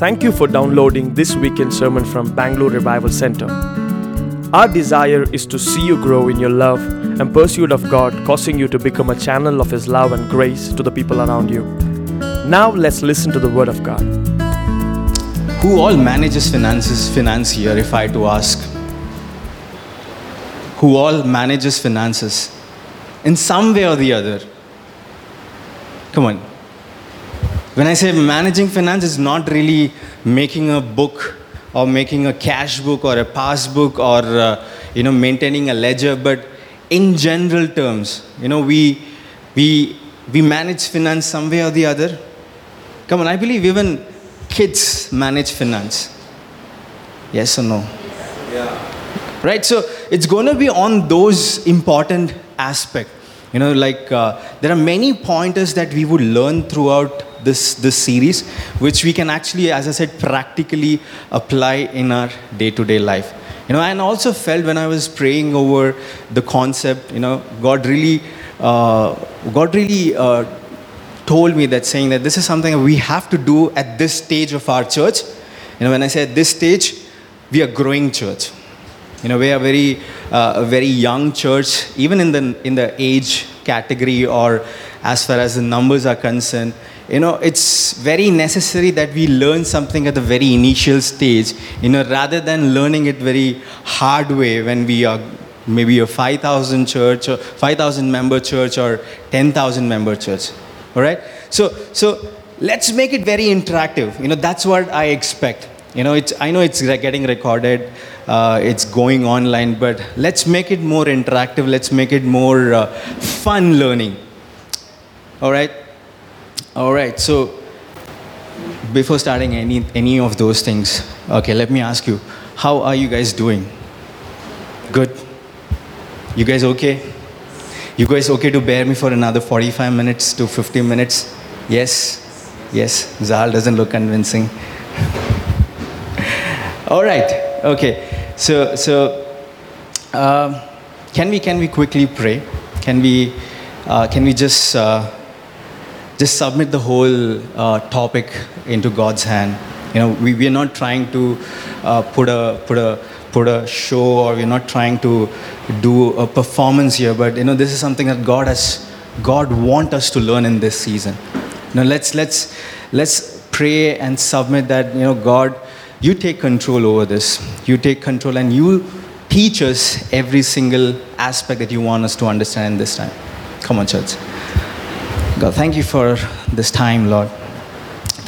Thank you for downloading this weekend sermon from Bangalore Revival Center. Our desire is to see you grow in your love and pursuit of God, causing you to become a channel of His love and grace to the people around you. Now, let's listen to the Word of God. Who all manages finances, finance here, if I to ask? Who all manages finances? In some way or the other. Come on. When I say managing finance, it's not really making a book or making a cash book or a passbook or uh, you know maintaining a ledger, but in general terms, you know we we we manage finance some way or the other. Come on, I believe even kids manage finance. Yes or no? Yeah. Right. So it's going to be on those important aspects. You know, like uh, there are many pointers that we would learn throughout this this series, which we can actually, as I said, practically apply in our day-to-day life. You know, and also felt when I was praying over the concept, you know, God really, uh, God really uh, told me that saying that this is something we have to do at this stage of our church. You know, when I say at this stage, we are growing church. You know, we are very, uh, a very young church, even in the in the age category or as far as the numbers are concerned. You know, it's very necessary that we learn something at the very initial stage. You know, rather than learning it very hard way when we are maybe a 5,000 church or 5,000 member church or 10,000 member church. All right. So so let's make it very interactive. You know, that's what I expect. You know, it's, I know it's getting recorded, uh, it's going online, but let's make it more interactive, let's make it more uh, fun learning. All right? All right, so before starting any, any of those things, okay, let me ask you, how are you guys doing? Good? You guys okay? You guys okay to bear me for another 45 minutes to 50 minutes? Yes? Yes, Zal doesn't look convincing. All right. Okay. So so um, can we can we quickly pray? Can we uh, can we just uh, just submit the whole uh, topic into God's hand? You know, we, we are not trying to uh, put a put a put a show or we're not trying to do a performance here, but you know, this is something that God has God want us to learn in this season. Now let's let's let's pray and submit that you know God you take control over this. You take control and you teach us every single aspect that you want us to understand in this time. Come on, church. God, thank you for this time, Lord.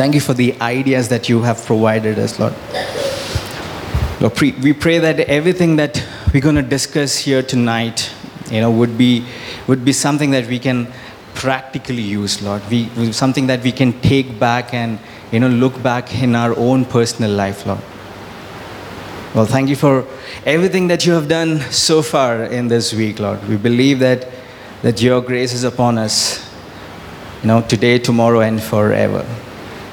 Thank you for the ideas that you have provided us, Lord. Lord, pre- we pray that everything that we're going to discuss here tonight, you know, would be would be something that we can practically use, Lord. We something that we can take back and you know look back in our own personal life, Lord. Well, thank you for everything that you have done so far in this week, Lord. We believe that that your grace is upon us, you know, today, tomorrow, and forever.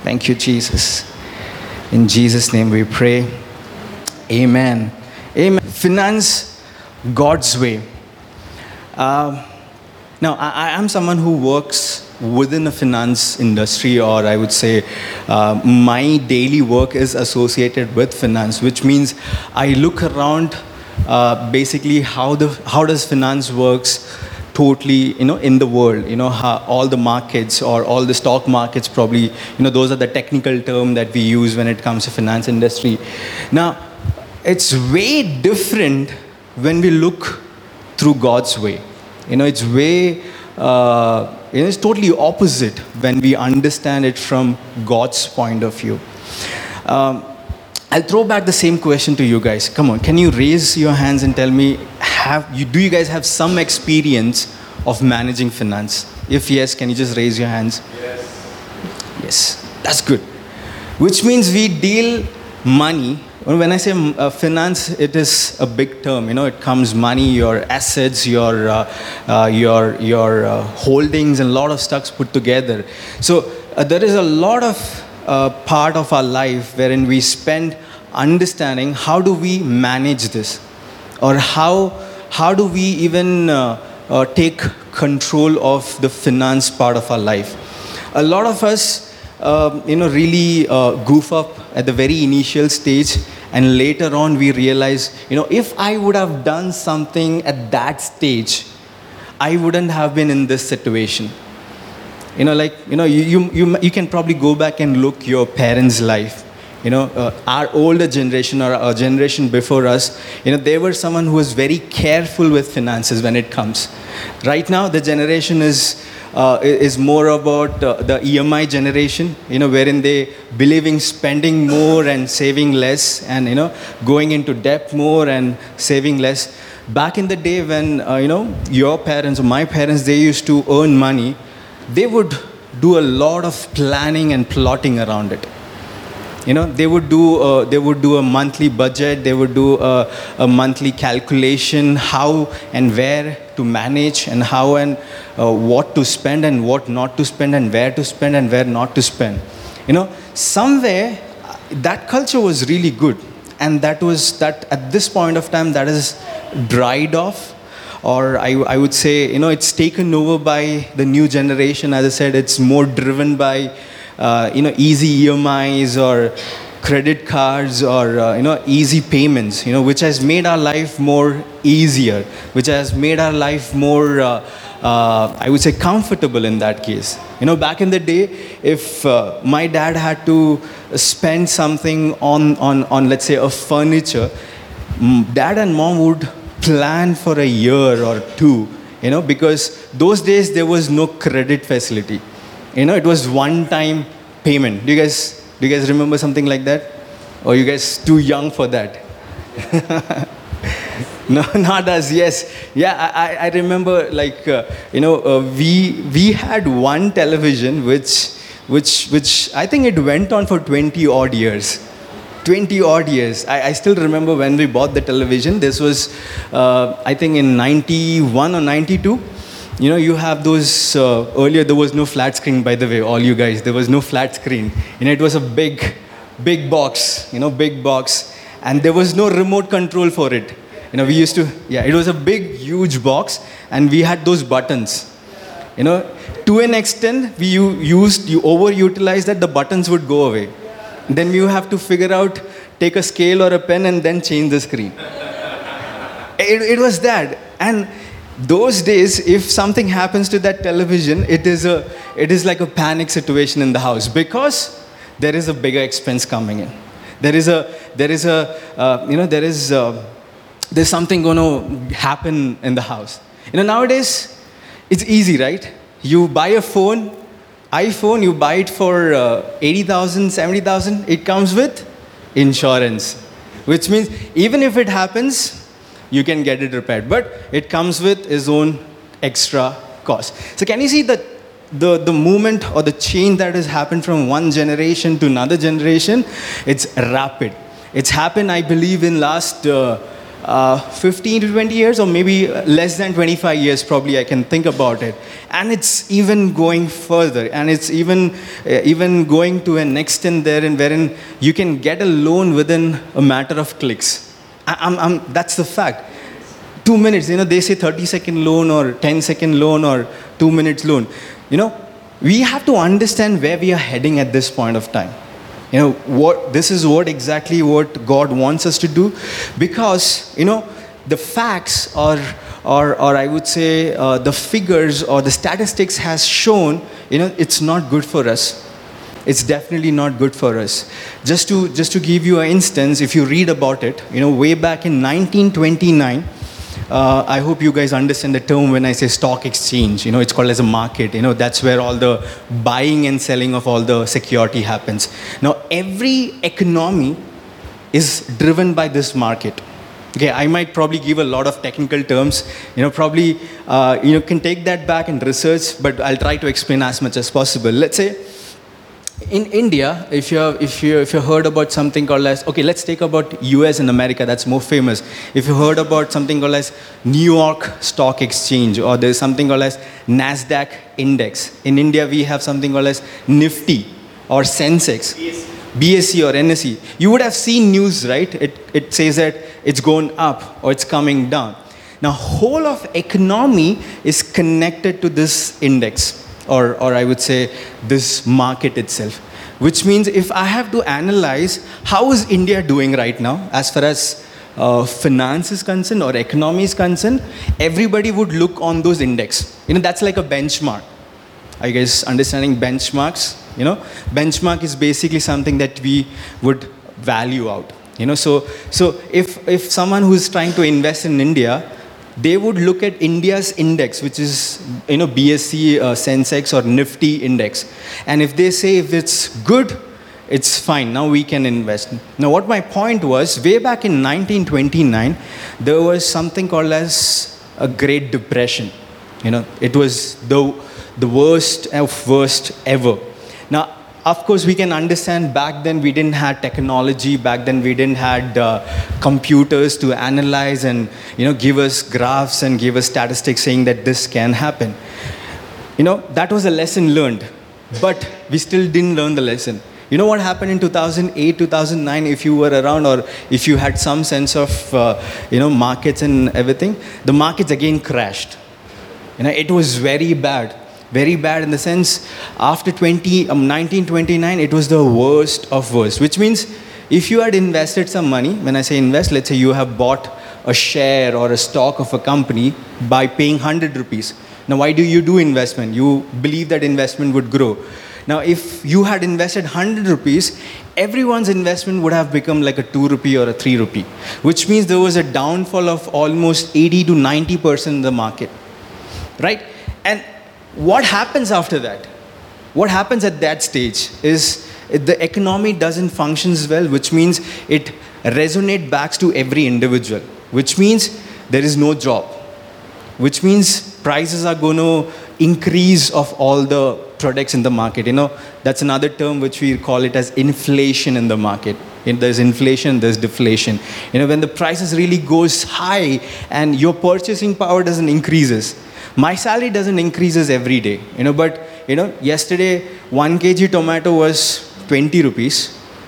Thank you, Jesus. In Jesus' name we pray. Amen. Amen. Finance God's way. Uh, now, I, am someone who works within the finance industry, or I would say uh, my daily work is associated with finance, which means I look around uh, basically how, the, how does finance works totally you know in the world you know how all the markets or all the stock markets probably you know those are the technical term that we use when it comes to finance industry. Now it's way different when we look through god's way. You know it's way uh, you know, it's totally opposite when we understand it from god's point of view. Um, i'll throw back the same question to you guys. Come on can you raise your hands and tell me have you do you guys have some experience of managing finance. If yes can you just raise your hands? Yes. Yes. That's good. Which means we deal money. When i say uh, finance it is a big term. You know it comes money your assets your uh, uh, your your uh, holdings and a lot of stocks put together. So uh, there is a lot of uh, part of our life wherein we spend understanding how do we manage this? Or how how do we even uh, uh, take control of the finance part of our life? A lot of us, um, you know, really uh, goof up at the very initial stage, and later on we realize, you know, if I would have done something at that stage, I wouldn't have been in this situation. You know, like, you know, you, you, you, you can probably go back and look your parents' life. You know, uh, our older generation or our generation before us, you know, they were someone who was very careful with finances when it comes. Right now, the generation is, uh, is more about uh, the EMI generation, you know, wherein they believing spending more and saving less and, you know, going into debt more and saving less. Back in the day when, uh, you know, your parents or my parents, they used to earn money, they would do a lot of planning and plotting around it you know they would do uh, they would do a monthly budget they would do a, a, monthly calculation how and where to manage and how and uh, what to spend and what not to spend and where to spend and where not to spend. You know somewhere uh, that culture was really good. And that was that at this point of time that is dried off. Or I, I would say, you know, it's taken over by the new generation. As I said, it's more driven by, uh, you know, easy EMIs or credit cards or, uh, you know, easy payments, you know, which has made our life more easier, which has made our life more, uh, uh I would say, comfortable in that case. You know, back in the day, if uh, my dad had to spend something on, on, on, let's say, a furniture, dad and mom would plan for a year or two, you know, because those days there was no credit facility. You know, it was one time payment. Do you guys, do you guys remember something like that? Or you guys too young for that? no, not us. Yes, yeah. I, I remember, like, uh, you know, uh, we we had one television which which which I think it went on for 20 odd years. 20 odd years. I, I, still remember when we bought the television. This was, uh, I think, in 91 or 92. You know, you have those, uh, earlier there was no flat screen, by the way, all you guys. There was no flat screen. You know, it was a big, big box, you know, big box. And there was no remote control for it. You know, we used to, yeah, it was a big, huge box, and we had those buttons. You know, to an extent, we used, you overutilized that, the buttons would go away then you have to figure out, take a scale or a pen and then change the screen. it, it was that. And those days, if something happens to that television, it is, a, it is like a panic situation in the house because there is a bigger expense coming in. There is a, there is a, uh, you know, there is, uh, there's something going to happen in the house. You know, nowadays, it's easy, right? You buy a phone, iPhone, you buy it for uh, 80,000, 70,000, it comes with insurance, which means even if it happens, you can get it repaired. But it comes with its own extra cost. So, can you see the, the, the movement or the change that has happened from one generation to another generation? It's rapid. It's happened, I believe, in last. Uh, uh, 15 to 20 years, or maybe less than 25 years, probably I can think about it. And it's even going further, and it's even uh, even going to an extent there, in wherein you can get a loan within a matter of clicks. I'm, I'm, that's the fact. Two minutes, you know, they say 30 second loan or 10 second loan or two minutes loan. You know, we have to understand where we are heading at this point of time you know what this is what exactly what god wants us to do because you know the facts or or, or i would say uh, the figures or the statistics has shown you know it's not good for us it's definitely not good for us just to just to give you an instance if you read about it you know way back in 1929 uh, I hope you guys understand the term when I say stock exchange. You know, it's called as a market. You know, that's where all the buying and selling of all the security happens. Now, every economy is driven by this market. Okay, I might probably give a lot of technical terms. You know, probably uh, you know can take that back and research, but I'll try to explain as much as possible. Let's say in India, if you if you if you heard about something called as okay, let's take about U.S. and America. That's more famous. If you heard about something called as New York Stock Exchange, or there's something called as Nasdaq Index. In India, we have something called as Nifty or Sensex, BSE or NSE. You would have seen news, right? It it says that it's going up or it's coming down. Now, whole of economy is connected to this index or, or I would say this market itself. Which means if I have to analyze how is India doing right now as far as uh, finance is concerned or economy is concerned, everybody would look on those index. You know, that's like a benchmark. You guys understanding benchmarks? You know, benchmark is basically something that we would value out. You know, so so if if someone who is trying to invest in India, they would look at India's index, which is you know BSE, uh, Sensex, or Nifty index, and if they say if it's good, it's fine. Now we can invest. Now, what my point was, way back in 1929, there was something called as a Great Depression. You know, it was the the worst of worst ever. Now, of course, we can understand back then we didn't have technology. Back then we didn't had uh, computers to analyze and you know give us graphs and give us statistics saying that this can happen. You know that was a lesson learned, but we still didn't learn the lesson. You know what happened in 2008, 2009? If you were around, or if you had some sense of uh, you know markets and everything, the markets again crashed. You know it was very bad very bad in the sense after 20, um, 1929 it was the worst of worst which means if you had invested some money when i say invest let's say you have bought a share or a stock of a company by paying 100 rupees. Now why do you do investment? You believe that investment would grow. Now if you had invested 100 rupees everyone's investment would have become like a 2 rupee or a 3 rupee which means there was a downfall of almost 80 to 90 percent in the market right? And what happens after that? What happens at that stage is the economy doesn't function well, which means it resonates back to every individual, which means there is no job, which means prices are going to increase of all the products in the market. You know, that's another term which we call it as inflation in the market. There's inflation, there's deflation. You know, when the prices really goes high and your purchasing power doesn't increases, my salary doesn't increases every day, you know, but, you know, yesterday, one kg tomato was 20 rupees.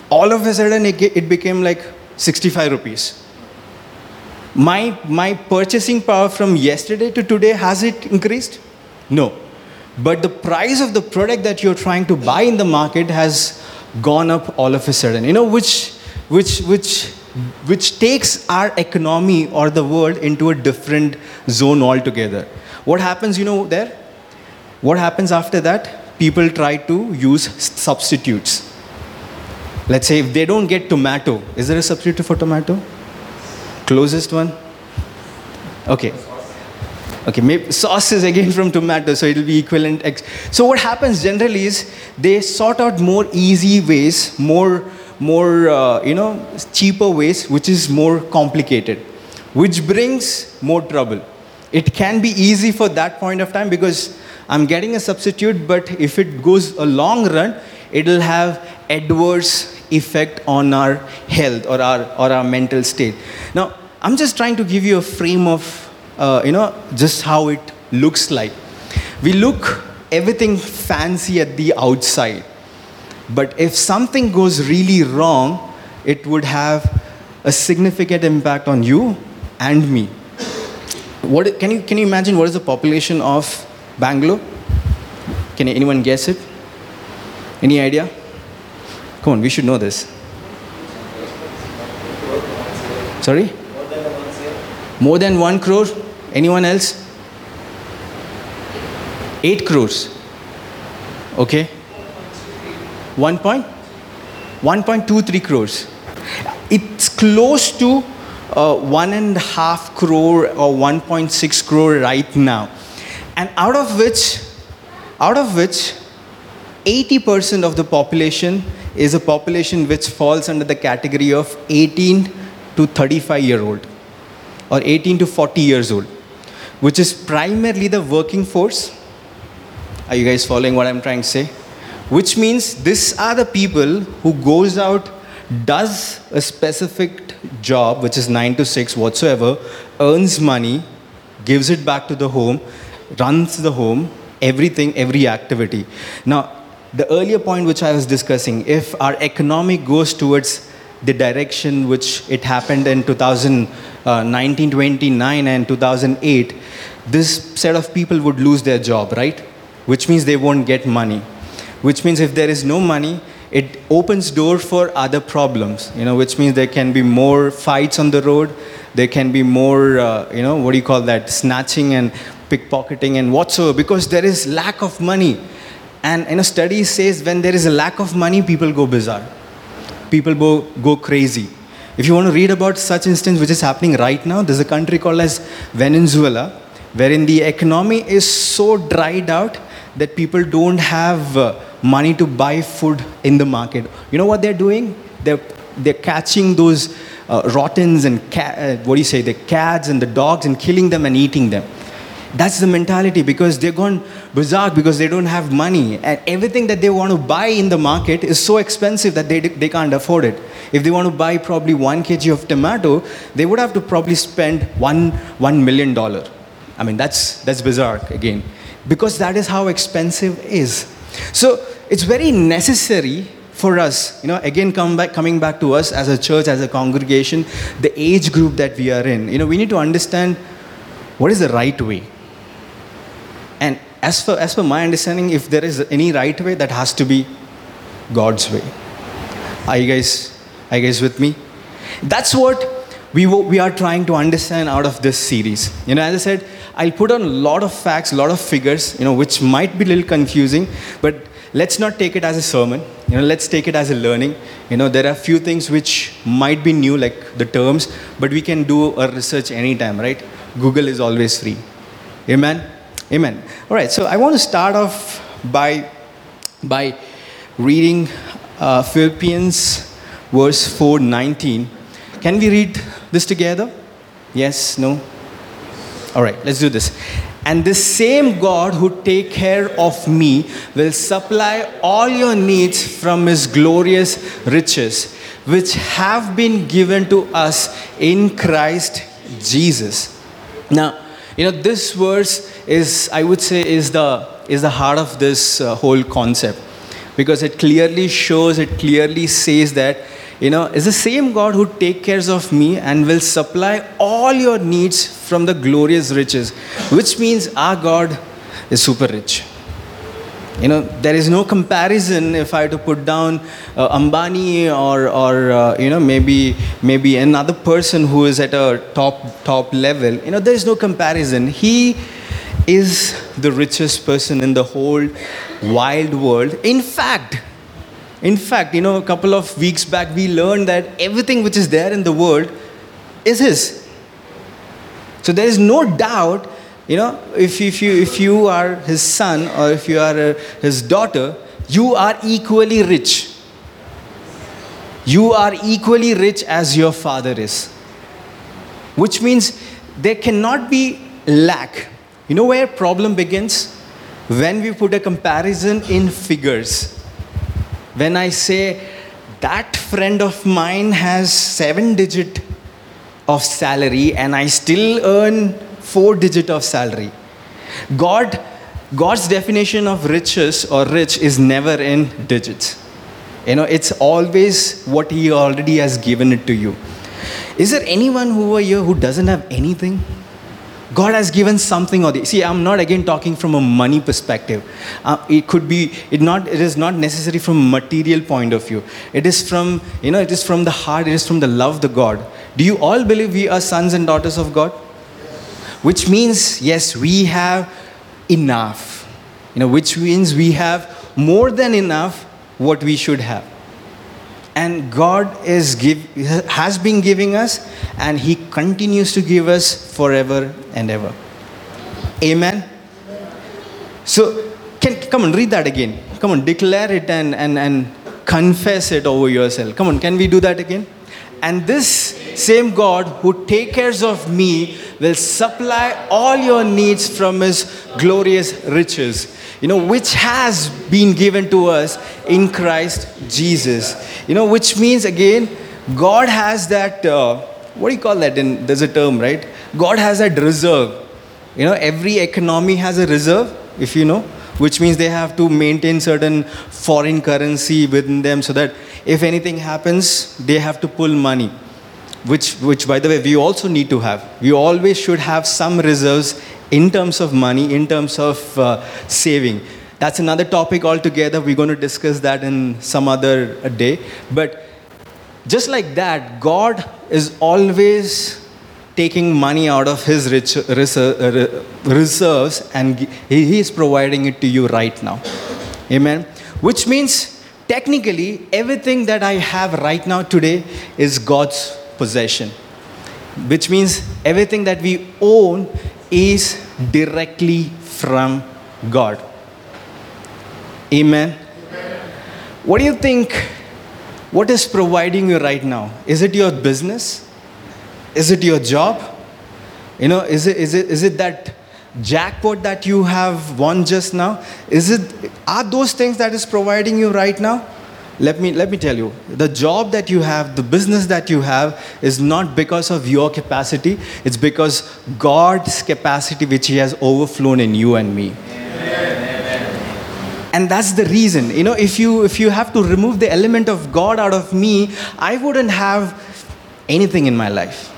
All of a sudden, it, it became like 65 rupees. My, my purchasing power from yesterday to today, has it increased? No. But the price of the product that you're trying to buy in the market has gone up all of a sudden, you know, which, which, which, which takes our economy or the world into a different zone altogether. What happens, you know, there? What happens after that? People try to use substitutes. Let's say if they don't get tomato, is there a substitute for tomato? Closest one? Okay. Okay, maybe sauce is again from tomato, so it'll be equivalent. X. So what happens generally is they sort out more easy ways, more, more, uh, you know, cheaper ways, which is more complicated, which brings more trouble. It can be easy for that point of time because I'm getting a substitute, but if it goes a long run, it'll have adverse effect on our health or our, or our mental state. Now, I'm just trying to give you a frame of, uh, you know, just how it looks like. We look everything fancy at the outside, but if something goes really wrong, it would have a significant impact on you and me. What, can, you, can you imagine what is the population of Bangalore? Can anyone guess it? Any idea? Come on, we should know this. Sorry? More than one crore? Anyone else? Eight crores. Okay. One point? 1.23 crores. It's close to uh, one and a half crore or 1.6 crore right now. And out of which, out of which, 80% of the population is a population which falls under the category of 18 to 35 year old or 18 to 40 years old, which is primarily the working force. Are you guys following what I'm trying to say? Which means these are the people who goes out, does a specific job, which is 9 to 6 whatsoever, earns money, gives it back to the home, runs the home, everything, every activity. Now, the earlier point which I was discussing, if our economy goes towards the direction which it happened in 2000, uh, 1929 and 2008, this set of people would lose their job, right? Which means they won't get money. Which means if there is no money, it opens door for other problems, you know, which means there can be more fights on the road, there can be more, uh, you know, what do you call that, snatching and pickpocketing and whatsoever, because there is lack of money. And you know, study says when there is a lack of money, people go bizarre. People go, go crazy. If you want to read about such instance which is happening right now, there's a country called as Venezuela, wherein the economy is so dried out that people don't have uh, money to buy food in the market. You know what they're doing? They're, they're catching those uh, rottens and ca- uh, what do you say, the cats and the dogs and killing them and eating them. That's the mentality because they're gone berserk because they don't have money. And everything that they want to buy in the market is so expensive that they, they can't afford it. If they want to buy probably one kg of tomato, they would have to probably spend one, one million dollar. I mean, that's, that's bizarre again. Because that is how expensive is. So it's very necessary for us, you know, again back, coming back to us as a church, as a congregation, the age group that we are in. You know, we need to understand what is the right way and as for, as for my understanding, if there is any right way, that has to be God's way. Are you guys, are you guys with me? That's what we, we are trying to understand out of this series. You know, as I said, I'll put on a lot of facts, a lot of figures, you know, which might be a little confusing, but let's not take it as a sermon. You know, let's take it as a learning. You know, there are a few things which might be new, like the terms, but we can do a research anytime, right? Google is always free. Amen. Amen. All right, so I want to start off by, by reading uh, Philippians verse 4:19. Can we read this together? Yes, no? All right, let's do this. And the same God who take care of me will supply all your needs from his glorious riches which have been given to us in Christ Jesus. Now, you know, this verse is, I would say, is the, is the heart of this uh, whole concept because it clearly shows, it clearly says that, you know, it's the same God who take cares of me and will supply all your needs from the glorious riches, which means our God is super rich. You know, there is no comparison if I had to put down uh, Ambani or, or uh, you know, maybe, maybe another person who is at a top, top level. You know, there is no comparison. He is the richest person in the whole wild world. In fact, in fact, you know, a couple of weeks back, we learned that everything which is there in the world is His. So there is no doubt you know, if, if, you, if you are his son or if you are uh, his daughter, you are equally rich. You are equally rich as your father is. Which means there cannot be lack. You know where problem begins? When we put a comparison in figures. When I say that friend of mine has seven digit of salary and I still earn four digit of salary. God, God's definition of riches or rich is never in digits. You know, it's always what He already has given it to you. Is there anyone who are here who doesn't have anything? God has given something or the, see I'm not again talking from a money perspective uh, it could be it not it is not necessary from material point of view it is from you know it is from the heart it is from the love of the God do you all believe we are sons and daughters of God which means, yes, we have enough. You know, which means we have more than enough what we should have. And God is give, has been giving us, and He continues to give us forever and ever. Amen. So, can, come on, read that again. Come on, declare it and, and, and confess it over yourself. Come on, can we do that again? And this same God who takes care of me will supply all your needs from his glorious riches, you know, which has been given to us in Christ Jesus. You know, which means again, God has that, uh, what do you call that? In, there's a term, right? God has that reserve. You know, every economy has a reserve, if you know, which means they have to maintain certain foreign currency within them so that if anything happens, they have to pull money, which, which, by the way, we also need to have. We always should have some reserves in terms of money, in terms of uh, saving. That's another topic altogether. We're going to discuss that in some other day. But just like that, God is always taking money out of his rich, uh, reserves and he is providing it to you right now. Amen. Which means technically everything that I have right now today is God's possession. Which means everything that we own is directly from God. Amen. What do you think? What is providing you right now? Is it your business? Is it your job? You know, is it, is it, is it that jackpot that you have won just now? Is it, are those things that is providing you right now? Let me, let me tell you, the job that you have, the business that you have is not because of your capacity, it's because God's capacity which He has overflown in you and me and that's the reason you know if you if you have to remove the element of god out of me i wouldn't have anything in my life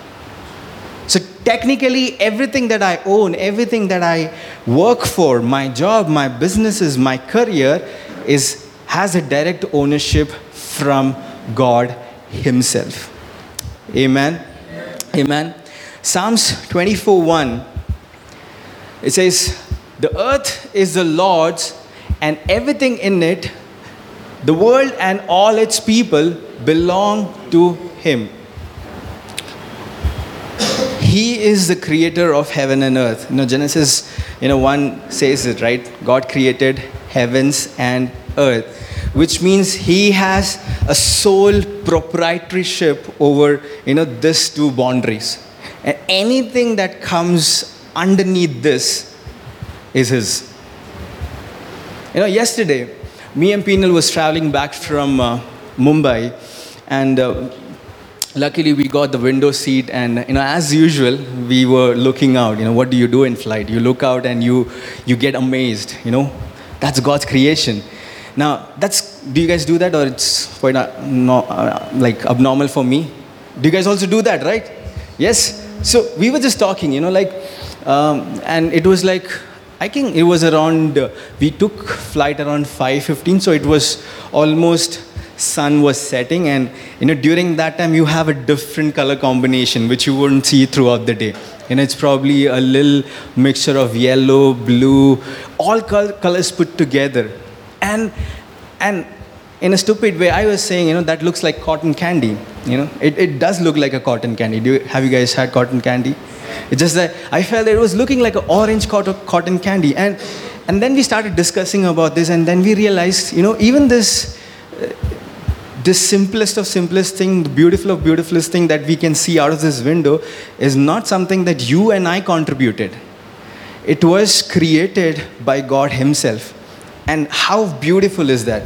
technically everything that i own everything that i work for my job my businesses my career is has a direct ownership from god himself. Amen. Amen. Psalms 24 1 it says, The earth is the Lord's and everything in it, the world and all its people belong to Him. He is the creator of heaven and earth. You know, Genesis, you know, 1 says it, right? God created heavens and earth, which means He has a sole proprietorship over, you know, these two boundaries. And anything that comes underneath this is His. You know, yesterday, me and Penal was traveling back from uh, Mumbai, and uh, luckily we got the window seat. And you know, as usual, we were looking out. You know, what do you do in flight? You look out and you you get amazed. You know, that's God's creation. Now, that's do you guys do that, or it's quite uh, no, uh, like abnormal for me? Do you guys also do that, right? Yes. So we were just talking. You know, like, um, and it was like I think it was around, uh, we took flight around 5.15, so it was almost sun was setting and you know during that time you have a different color combination which you wouldn't see throughout the day. And it's probably a little mixture of yellow blue all col- colors put together. And and in a stupid way i was saying you know that looks like cotton candy. You know it, it does look like a cotton candy. Do you, have you guys had cotton candy? It's just that I felt it was looking like an orange cotton, candy. And, and then we started discussing about this, and then we realized, you know, even this, this simplest of simplest thing, the beautiful of beautifulest thing that we can see out of this window is not something that you and I contributed. It was created by God Himself. And how beautiful is that?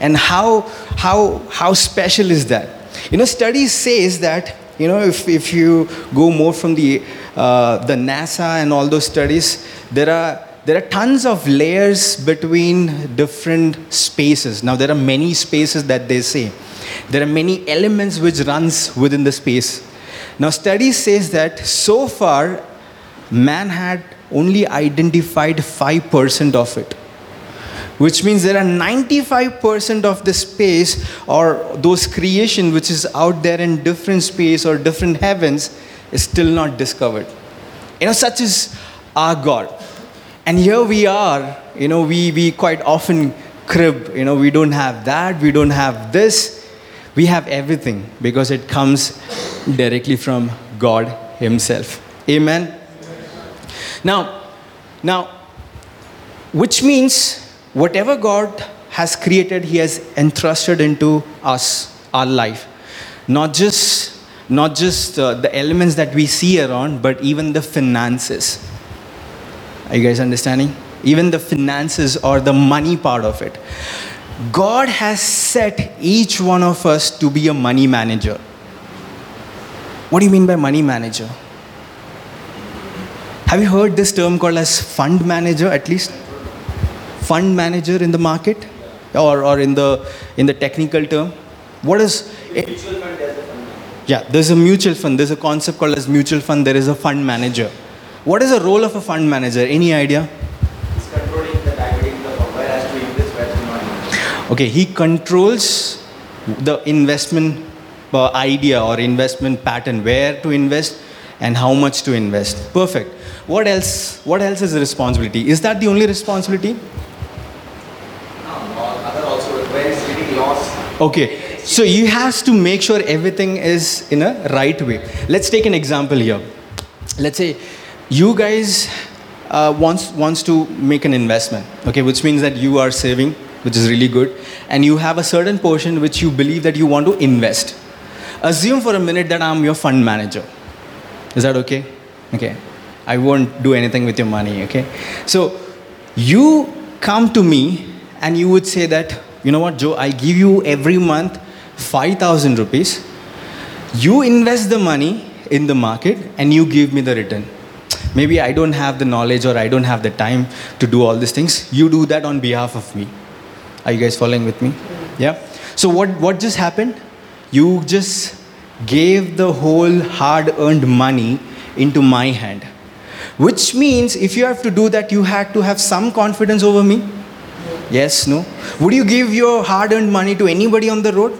And how, how, how special is that? You know, studies says that you know, if, if you go more from the, uh, the NASA and all those studies, there are, there are tons of layers between different spaces. Now, there are many spaces that they say. There are many elements which runs within the space. Now, studies says that so far, man had only identified 5% of it which means there are 95% of the space or those creation which is out there in different space or different heavens is still not discovered you know such is our god and here we are you know we, we quite often crib you know we don't have that we don't have this we have everything because it comes directly from god himself amen now now which means whatever God has created, He has entrusted into us, our life. Not just, not just uh, the elements that we see around, but even the finances. Are you guys understanding? Even the finances or the money part of it. God has set each one of us to be a money manager. What do you mean by money manager? Have you heard this term called as fund manager at least? fund manager in the market or, or in, the, in the technical term? What is it? Yeah, there's a mutual fund. There's a concept called as mutual fund. There is a fund manager. What is the role of a fund manager? Any idea? It's controlling the targeting the company as to invest where has Okay, he controls the investment idea or investment pattern, where to invest and how much to invest. Perfect. What else? What else is the responsibility? Is that the only responsibility? No, other also where is getting lost. Okay, so you has to make sure everything is in a right way. Let's take an example here. Let's say you guys uh, wants wants to make an investment, okay, which means that you are saving, which is really good, and you have a certain portion which you believe that you want to invest. Assume for a minute that I'm your fund manager. Is that okay? Okay. I won't do anything with your money, okay? So you come to me and you would say that, you know what, Joe, I give you every month 5,000 rupees. You invest the money in the market and you give me the return. Maybe I don't have the knowledge or I don't have the time to do all these things. You do that on behalf of me. Are you guys following with me? Yeah? So what, what just happened? You just gave the whole hard earned money into my hand. Which means if you have to do that, you had to have some confidence over me. Yes, no? Would you give your hard earned money to anybody on the road?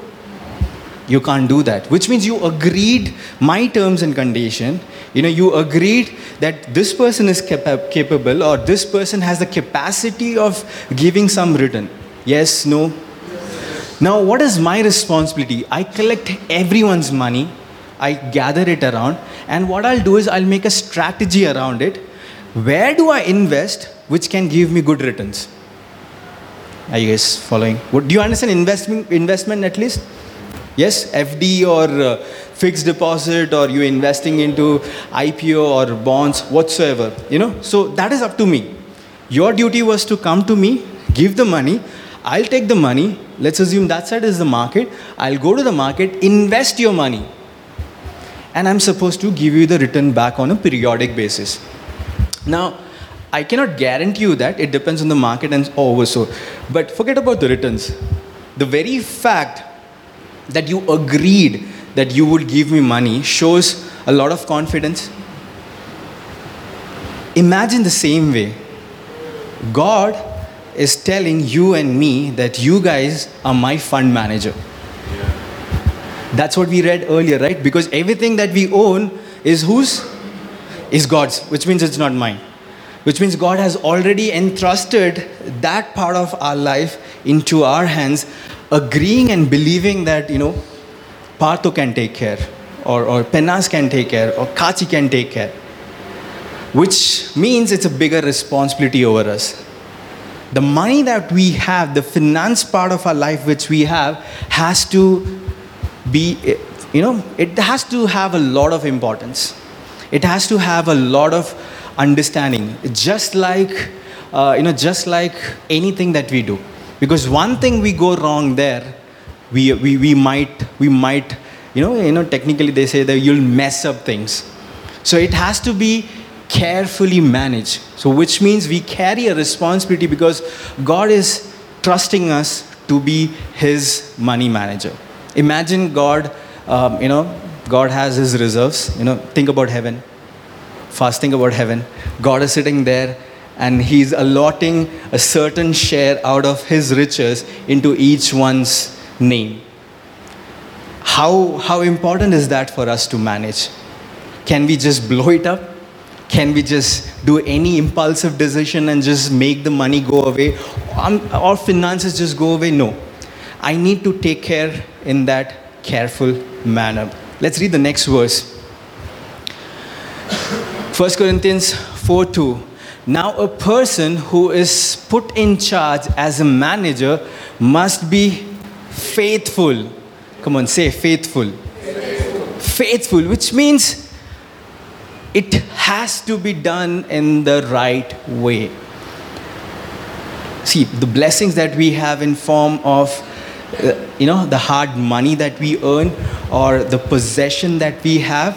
You can't do that. Which means you agreed my terms and condition. You know, you agreed that this person is capa- capable or this person has the capacity of giving some return. Yes, no? Now, what is my responsibility? I collect everyone's money, I gather it around, and what I'll do is I'll make a strategy around it. Where do I invest which can give me good returns? Are you guys following? Do you understand investment, investment at least? Yes, FD or uh, fixed deposit, or you investing into IPO or bonds, whatsoever. You know, so that is up to me. Your duty was to come to me, give the money. I'll take the money. Let's assume that side is the market. I'll go to the market, invest your money, and I'm supposed to give you the return back on a periodic basis. Now, I cannot guarantee you that. It depends on the market and over so. But forget about the returns. The very fact that you agreed that you would give me money shows a lot of confidence. Imagine the same way. God is telling you and me that you guys are my fund manager. That's what we read earlier, right? Because everything that we own is whose? Is God's, which means it's not mine. Which means God has already entrusted that part of our life into our hands, agreeing and believing that, you know, Partho can take care, or, or Penas can take care, or Kachi can take care. Which means it's a bigger responsibility over us. The money that we have, the finance part of our life which we have, has to be, you know, it has to have a lot of importance. It has to have a lot of understanding, just like, uh, you know, just like anything that we do. Because one thing we go wrong there, we, we, we might, we might, you know, you know, technically they say that you'll mess up things. So it has to be carefully managed. So which means we carry a responsibility because God is trusting us to be His money manager. Imagine God, um, you know, God has His reserves. You know, think about heaven. First, think about heaven. God is sitting there and He's allotting a certain share out of His riches into each one's name. How, how important is that for us to manage? Can we just blow it up? Can we just do any impulsive decision and just make the money go away? Um, or finances just go away? No. I need to take care in that careful manner. Let's read the next verse. 1 Corinthians 4 2. Now, a person who is put in charge as a manager must be faithful. Come on, say faithful. Faithful, which means it has to be done in the right way. See, the blessings that we have in form of uh, you know the hard money that we earn or the possession that we have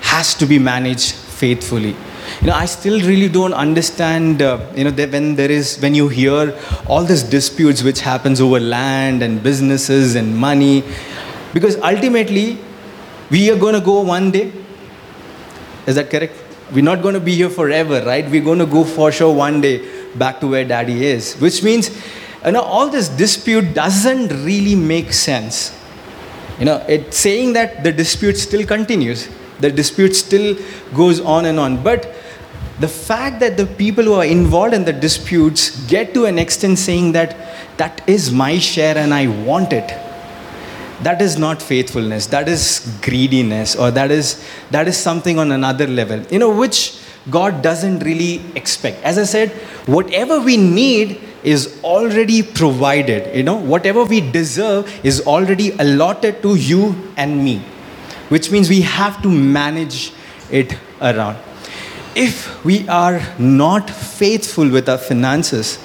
has to be managed faithfully you know i still really don't understand uh, you know that when there is when you hear all these disputes which happens over land and businesses and money because ultimately we are going to go one day is that correct we're not going to be here forever right we're going to go for sure one day back to where daddy is which means you know, all this dispute doesn't really make sense. You know, it's saying that the dispute still continues, the dispute still goes on and on. But the fact that the people who are involved in the disputes get to an extent saying that that is my share and I want it, that is not faithfulness, that is greediness, or that is, that is something on another level, you know, which God doesn't really expect. As I said, whatever we need is already provided. You know, whatever we deserve is already allotted to you and me, which means we have to manage it around. If we are not faithful with our finances,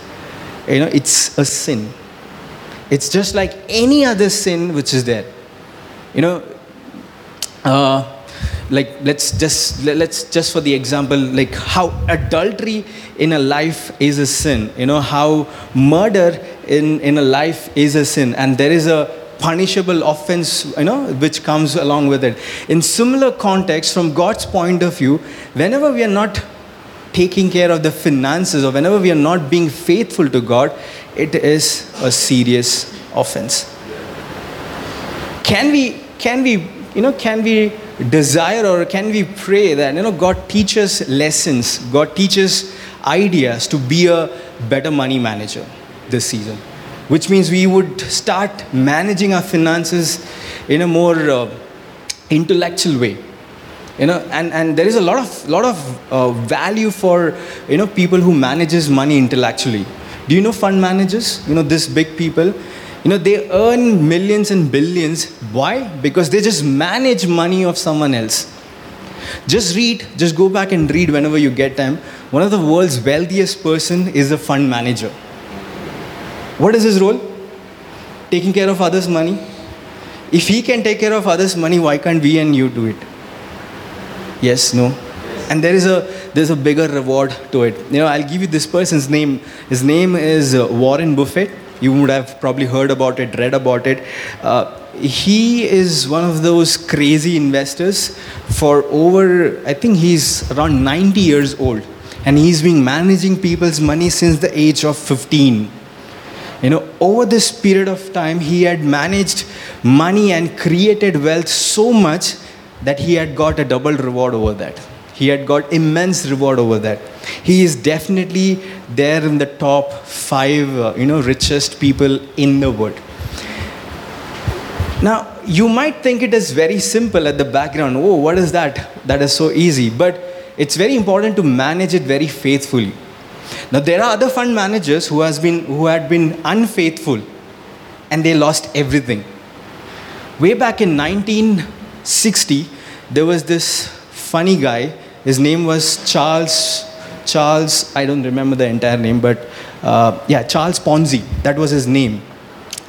you know, it's a sin. It's just like any other sin which is there. You know, uh, like let's just let's just for the example like how adultery in a life is a sin you know how murder in in a life is a sin and there is a punishable offense you know which comes along with it. In similar context from god's point of view whenever we are not taking care of the finances or whenever we are not being faithful to god it is a serious offense. Can we can we you know can we desire or can we pray that you know god teaches lessons god teaches ideas to be a better money manager this season which means we would start managing our finances in a more uh, intellectual way you know and, and there is a lot of lot of uh, value for you know people who manages money intellectually do you know fund managers you know this big people you know, they earn millions and billions. Why? Because they just manage money of someone else. Just read, just go back and read whenever you get time. One of the world's wealthiest person is a fund manager. What is his role? Taking care of others' money. If he can take care of others' money, why can't we and you do it? Yes, no. And there is a there's a bigger reward to it. You know, I'll give you this person's name. His name is uh, Warren Buffett you would have probably heard about it, read about it. Uh, he is one of those crazy investors for over, I think he's around 90 years old. And he's been managing people's money since the age of 15. Over this period of time, he had managed money and created wealth so much that he had got a double reward over that. He had got immense reward over that. He is definitely there in the top five, uh, you know, richest people in the world. Now, you might think it is very simple at the background. Oh, what is that? That is so easy. But it's very important to manage it very faithfully. Now, there are other fund managers who, has been, who had been unfaithful and they lost everything. Way back in 1960, there was this funny guy. His name was Charles Charles, I don't remember the entire name, but uh, yeah, Charles Ponzi, that was his name.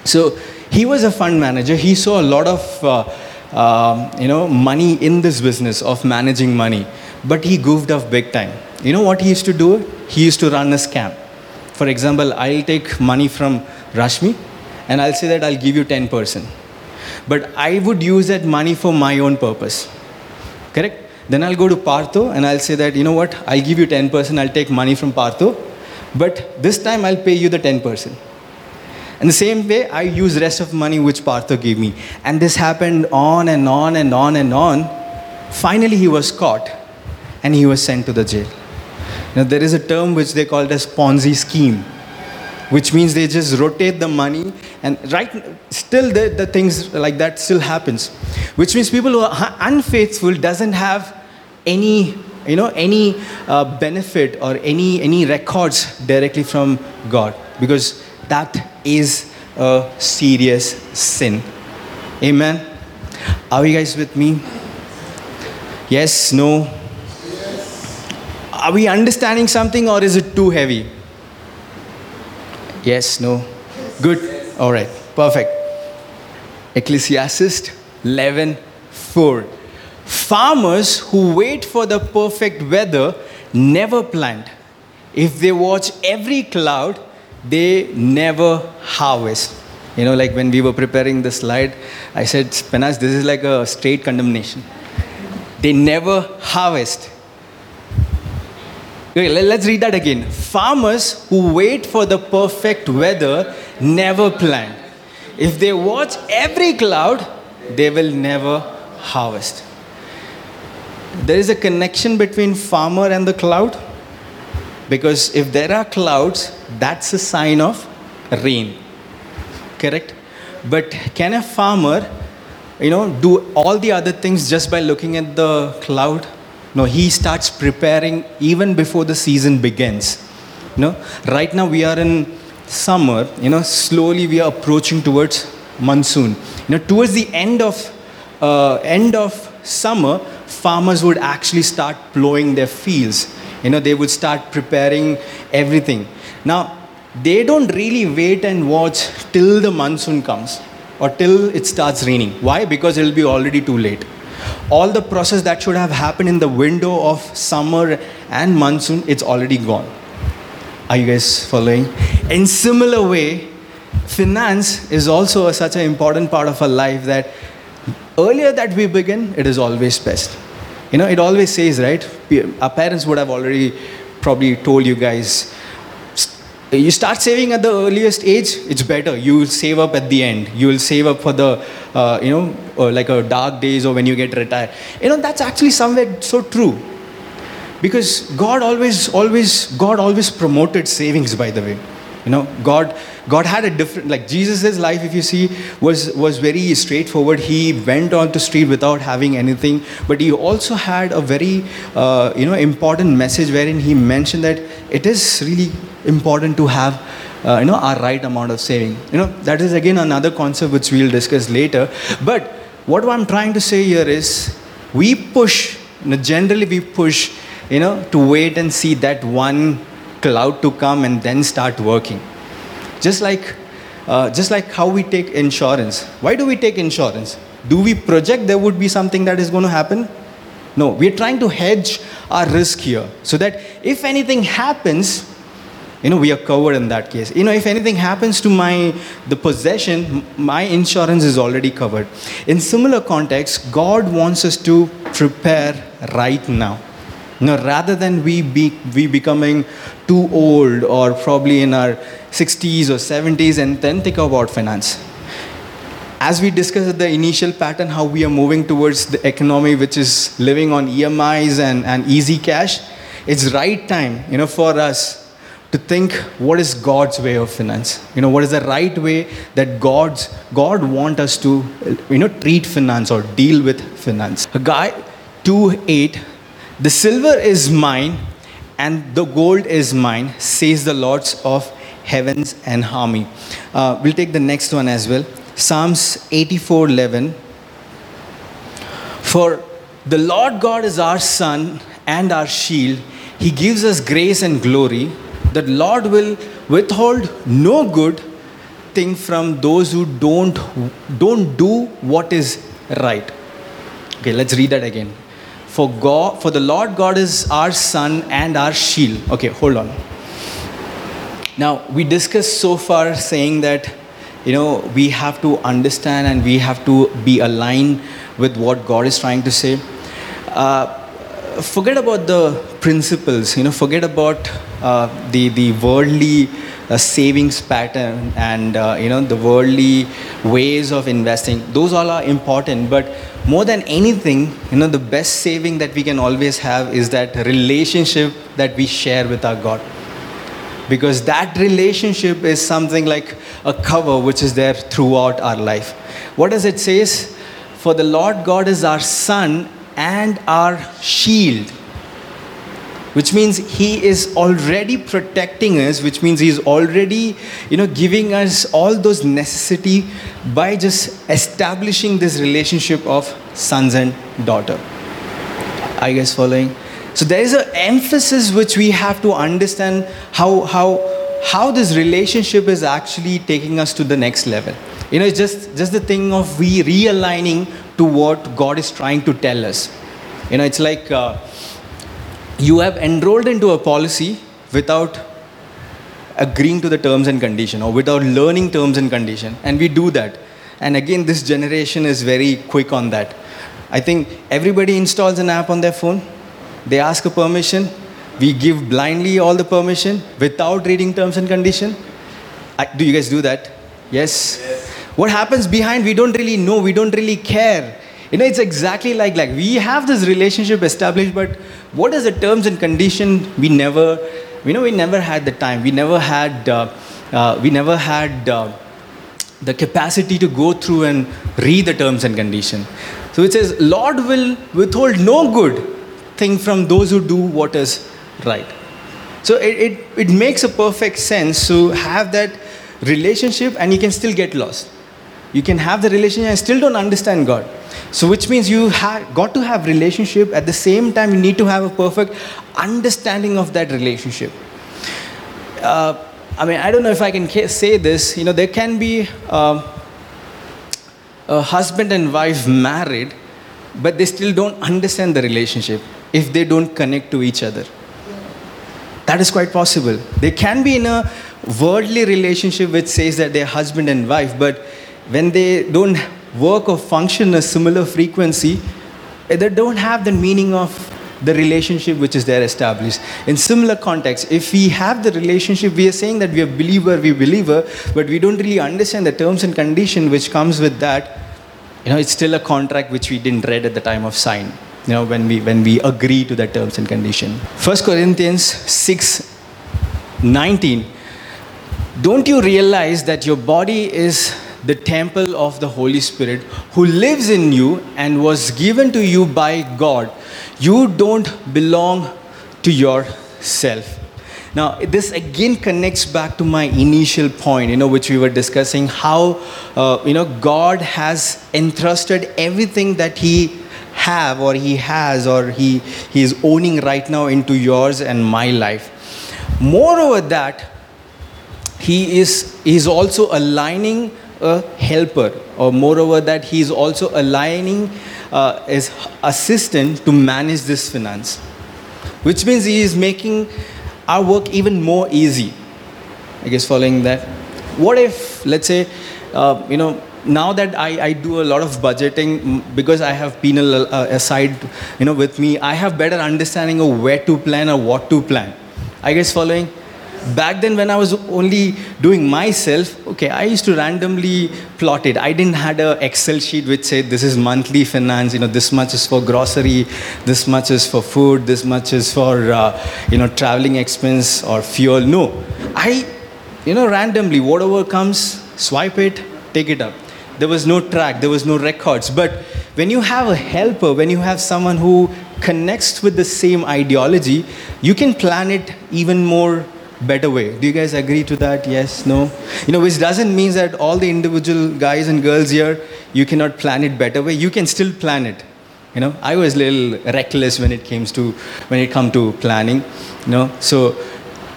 So he was a fund manager. He saw a lot of uh, uh, you know money in this business of managing money, but he goofed off big time. You know what he used to do? He used to run a scam. For example, I'll take money from Rashmi, and I'll say that I'll give you 10%. But I would use that money for my own purpose. Correct? Then I'll go to Partho and I'll say that, you know what, I'll give you 10%, I'll take money from Partho, but this time I'll pay you the 10%. And the same way, I use rest of money which Partho gave me. And this happened on and on and on and on. Finally, he was caught and he was sent to the jail. Now, there is a term which they call it as Ponzi scheme, which means they just rotate the money and right still the, the things like that still happens which means people who are unfaithful doesn't have any you know any uh, benefit or any any records directly from god because that is a serious sin. Amen? Are you guys with me? Yes? No are we understanding something or is it too heavy yes no good all right perfect ecclesiastes 11 4 Farmers who wait for the perfect weather never plant. If they watch every cloud, they never harvest. You know, like when we were preparing the slide, I said, Penas, this is like a straight condemnation. They never harvest. Okay, let's read that again. Farmers who wait for the perfect weather never plant. If they watch every cloud, they will never harvest. There is a connection between farmer and the cloud because if there are clouds, that's a sign of rain. Correct? But can a farmer, you know, do all the other things just by looking at the cloud? No, he starts preparing even before the season begins. You know, right now we are in summer, you know, slowly we are approaching towards monsoon. You know, towards the end of uh, end of summer, farmers would actually start plowing their fields. You know, they would start preparing everything. Now, they don't really wait and watch till the monsoon comes or till it starts raining. Why? Because it'll be already too late. All the process that should have happened in the window of summer and monsoon, it's already gone. Are you guys following? In similar way, finance is also a, such an important part of our life that earlier that we begin, it is always best. You know, it always says, right? Our parents would have already probably told you guys, you start saving at the earliest age, it's better. You will save up at the end. You will save up for the, uh, you know, uh, like a dark days or when you get retired. You know, that's actually somewhere so true. Because God always, always, God always promoted savings, by the way. You know, God, God had a different, like Jesus' life, if you see, was, was very straightforward. He went on the street without having anything, but he also had a very, uh, you know, important message wherein he mentioned that it is really important to have, uh, you know, our right amount of saving. You know, that is again another concept which we'll discuss later. But what I'm trying to say here is, we push, you know, generally we push, you know, to wait and see that one cloud to come and then start working. Just like, uh, just like how we take insurance. Why do we take insurance? Do we project there would be something that is going to happen? No, we are trying to hedge our risk here so that if anything happens, you know, we are covered in that case. You know, if anything happens to my the possession, my insurance is already covered. In similar context, God wants us to prepare right now. You know, rather than we be we becoming too old or probably in our 60s or 70s and then think about finance. As we discussed at the initial pattern, how we are moving towards the economy which is living on EMIs and, and easy cash, it's right time, you know, for us to think what is God's way of finance? You know, what is the right way that God's God want us to, you know, treat finance or deal with finance? Haggai 2 8 the silver is mine and the gold is mine, says the Lords of heavens and army. Uh, we'll take the next one as well. Psalms 84 11. For the Lord God is our sun and our shield. He gives us grace and glory. The Lord will withhold no good thing from those who don't, don't do what is right. Okay, let's read that again. For God, for the Lord God is our sun and our shield. Okay, hold on. Now we discussed so far saying that you know we have to understand and we have to be aligned with what God is trying to say. Uh, forget about the principles. You know, forget about uh, the the worldly uh, savings pattern and uh, you know the worldly ways of investing. Those all are important, but more than anything, you know, the best saving that we can always have is that relationship that we share with our God. Because that relationship is something like a cover which is there throughout our life. What does it say? For the Lord God is our sun and our shield which means he is already protecting us which means he is already you know giving us all those necessity by just establishing this relationship of sons and daughter. You guys following? So there is an emphasis which we have to understand how how how this relationship is actually taking us to the next level. You know it's just just the thing of we realigning to what god is trying to tell us. You know it's like uh, you have enrolled into a policy without agreeing to the terms and condition or without learning terms and condition and we do that and again this generation is very quick on that i think everybody installs an app on their phone they ask a permission we give blindly all the permission without reading terms and condition. I, do you guys do that? Yes. What happens behind? We don't really know. We don't really care. You know, it's exactly like like we have this relationship established, but what is the terms and condition? We never, you know, we never had the time. We never had, uh, uh, we never had uh, the capacity to go through and read the terms and condition. So it says, Lord will withhold no good thing from those who do what is right. So it, it, it makes a perfect sense to have that relationship and you can still get lost. You can have the relationship and still don't understand God. So which means you have got to have relationship at the same time you need to have a perfect understanding of that relationship. Uh, I mean, I don't know if I can say this. You know, there can be um, a husband and wife married, but they still don't understand the relationship if they don't connect to each other. That is quite possible. They can be in a worldly relationship which says that they're husband and wife, but when they don't work or function a similar frequency, eh, they don't have the meaning of the relationship which is there established. In similar context, if we have the relationship, we are saying that we are believer, we believer, but we don't really understand the terms and condition which comes with that. You know, it's still a contract which we didn't read at the time of sign you know, when we, when we agree to the terms and condition. First Corinthians 6 19. Don't you realize that your body is the temple of the Holy Spirit who lives in you and was given to you by God? You don't belong to yourself. Now, this again connects back to my initial point, you know, which we were discussing how, uh, you know, God has entrusted everything that He have or he has or he, he is owning right now into yours and my life. Moreover, that he is, he is also aligning a helper, or moreover, that he is also aligning uh, his assistant to manage this finance, which means he is making our work even more easy. I guess following that. What if, let's say, uh, you know, now that I, I do a lot of budgeting because I have penal uh, aside, you know, with me, I have better understanding of where to plan or what to plan. I guess following. Back then, when I was only doing myself, okay, I used to randomly plot it. I didn't had a Excel sheet which said this is monthly finance. You know, this much is for grocery, this much is for food, this much is for uh, you know traveling expense or fuel. No, I, you know, randomly whatever comes, swipe it, take it up there was no track, there was no records. But when you have a helper, when you have someone who connects with the same ideology, you can plan it even more better way. Do you guys agree to that? Yes, no? You know, which doesn't mean that all the individual guys and girls here, you cannot plan it better way. You can still plan it. You know, I was a little reckless when it came to when it come to planning. You know, so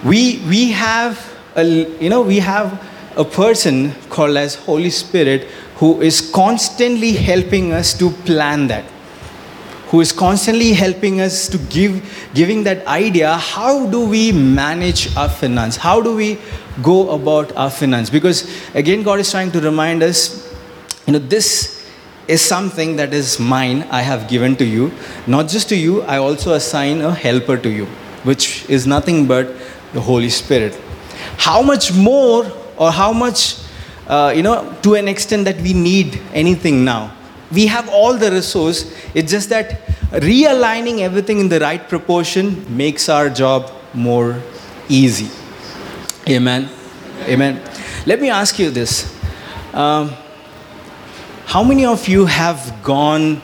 we we have a you know we have a person called as Holy Spirit who is constantly helping us to plan that who is constantly helping us to give giving that idea how do we manage our finance? How do we go about our finance? Because again god is trying to remind us you know this is something that is mine i have given to you. Not just to you i also assign a helper to you which is nothing but the holy spirit. How much more or how much uh, you know, to an extent that we need anything now. We have all the resource. It's just that realigning everything in the right proportion makes our job more easy. Amen. Amen. Let me ask you this. Um, how many of you have gone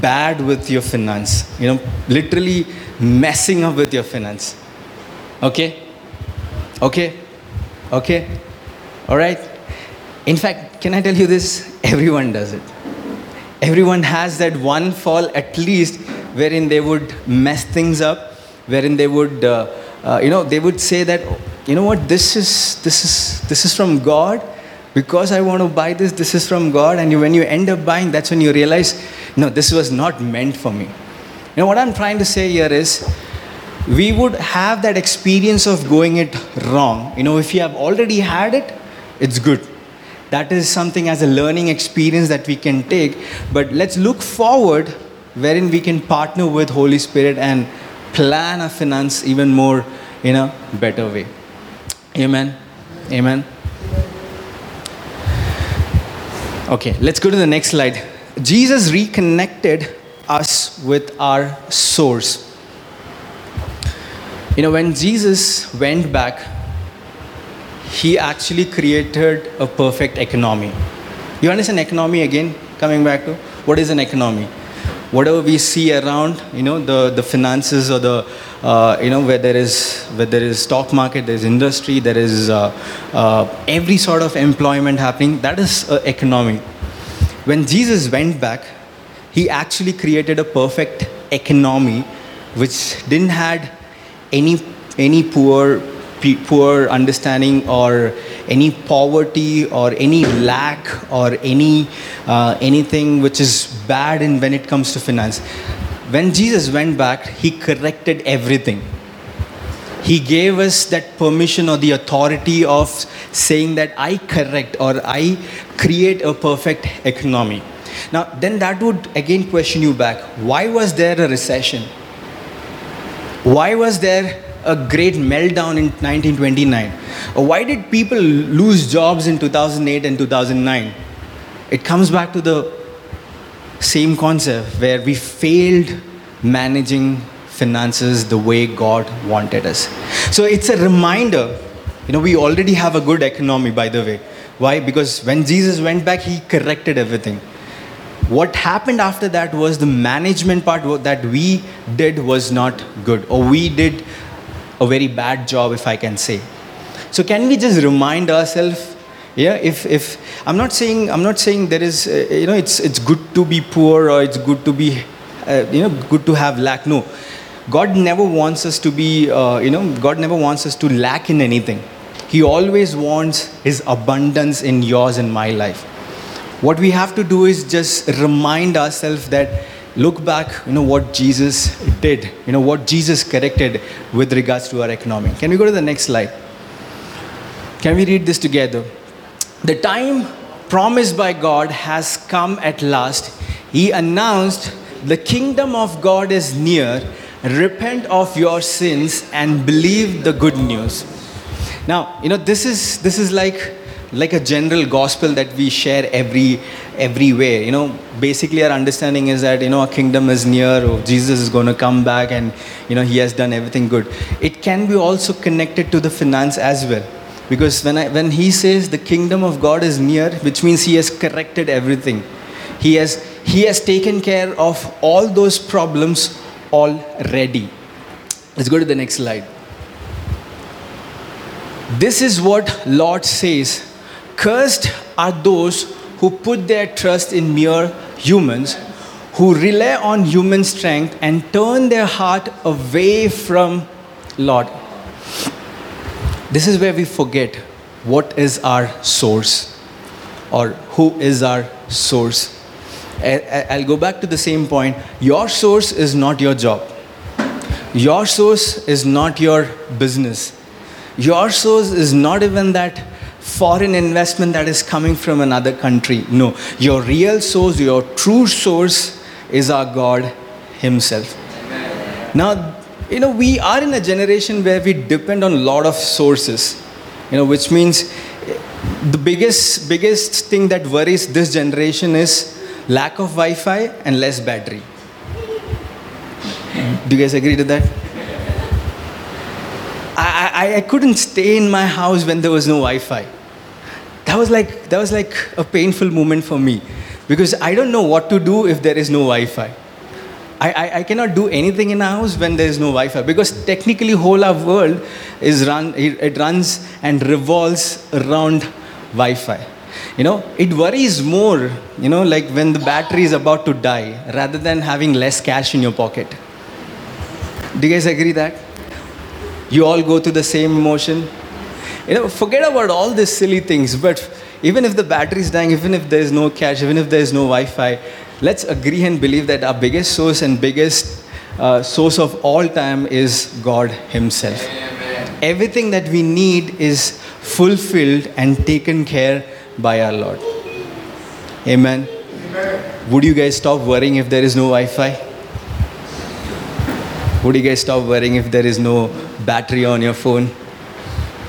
bad with your finance? You know, literally messing up with your finance. Okay? Okay? Okay? All right? In fact, can I tell you this? Everyone does it. Everyone has that one fall at least wherein they would mess things up, wherein they would, uh, uh, you know, they would say that, you know what, this is, this is, this is from God. Because I want to buy this, this is from God. And you, when you end up buying, that's when you realize, no, this was not meant for me. You know, what I'm trying to say here is, we would have that experience of going it wrong. You know, if you have already had it, it's good that is something as a learning experience that we can take but let's look forward wherein we can partner with holy spirit and plan our finance even more in a better way. Amen. Amen. Okay, let's go to the next slide. Jesus reconnected us with our source. You know, when Jesus went back, he actually created a perfect economy. You understand economy again? Coming back to what is an economy? Whatever we see around, you know, the, the finances or the, uh, you know, where there is where there is stock market, there is industry, there is uh, uh, every sort of employment happening. That is economy. When Jesus went back, he actually created a perfect economy, which didn't had any any poor poor understanding or any poverty or any lack or any uh, anything which is bad in when it comes to finance. When jesus went back he corrected everything. He gave us that permission or the authority of saying that i correct or i create a perfect economy. Now then that would again question you back. Why was there a recession? Why was there a great meltdown in 1929? Why did people lose jobs in 2008 and 2009? It comes back to the same concept where we failed managing finances the way God wanted us. So it's a reminder. You know, we already have a good economy, by the way. Why? Because when Jesus went back, he corrected everything. What happened after that was the management part that we did was not good, or we did a very bad job, if I can say. So can we just remind ourselves? Yeah, if, if I'm not saying I'm not saying there is uh, you know it's it's good to be poor or it's good to be uh, you know good to have lack. No, God never wants us to be uh, you know God never wants us to lack in anything. He always wants His abundance in yours and my life. What we have to do is just remind ourselves that look back, you know, what Jesus did, you know, what Jesus corrected with regards to our economy. Can we go to the next slide? Can we read this together? The time promised by God has come at last. He announced, The kingdom of God is near. Repent of your sins and believe the good news. Now, you know, this is this is like like a general gospel that we share every everywhere. You know basically our understanding is that you know a kingdom is near or jesus is going to come back and you know he has done everything good. It can be also connected to the finance as well. Because when I, when he says the kingdom of god is near which means he has corrected everything. He has he has taken care of all those problems already. Let's go to the next slide. This is what lord says Cursed are those who put their trust in mere humans, who rely on human strength and turn their heart away from Lord. This is where we forget what is our source or who is our source. I'll go back to the same point. Your source is not your job. Your source is not your business. Your source is not even that foreign investment that is coming from another country. No, your real source, your true source is our God Himself. Now, you know, we are in a generation where we depend on a lot of sources, you know, which means the biggest, biggest thing that worries this generation is lack of Wi Fi and less battery. Do you guys agree to that? I, I, couldn't stay in my house when there was no Wi-Fi. That was like that was like a painful moment for me because I don't know what to do if there is no Wi-Fi. I, I, I cannot do anything in a house when there is no Wi-Fi because technically whole our world is run it, it runs and revolves around Wi-Fi. You know, it worries more, you know, like when the battery is about to die rather than having less cash in your pocket. Do you guys agree that? You all go through the same emotion. You know, forget about all these silly things, but even if the battery is dying, even if there is no cash, even if there is no Wi Fi, let's agree and believe that our biggest source and biggest uh, source of all time is God Himself. Amen. Everything that we need is fulfilled and taken care by our Lord. Amen. Amen. Would you guys stop worrying if there is no Wi Fi? Would you guys stop worrying if there is no battery on your phone?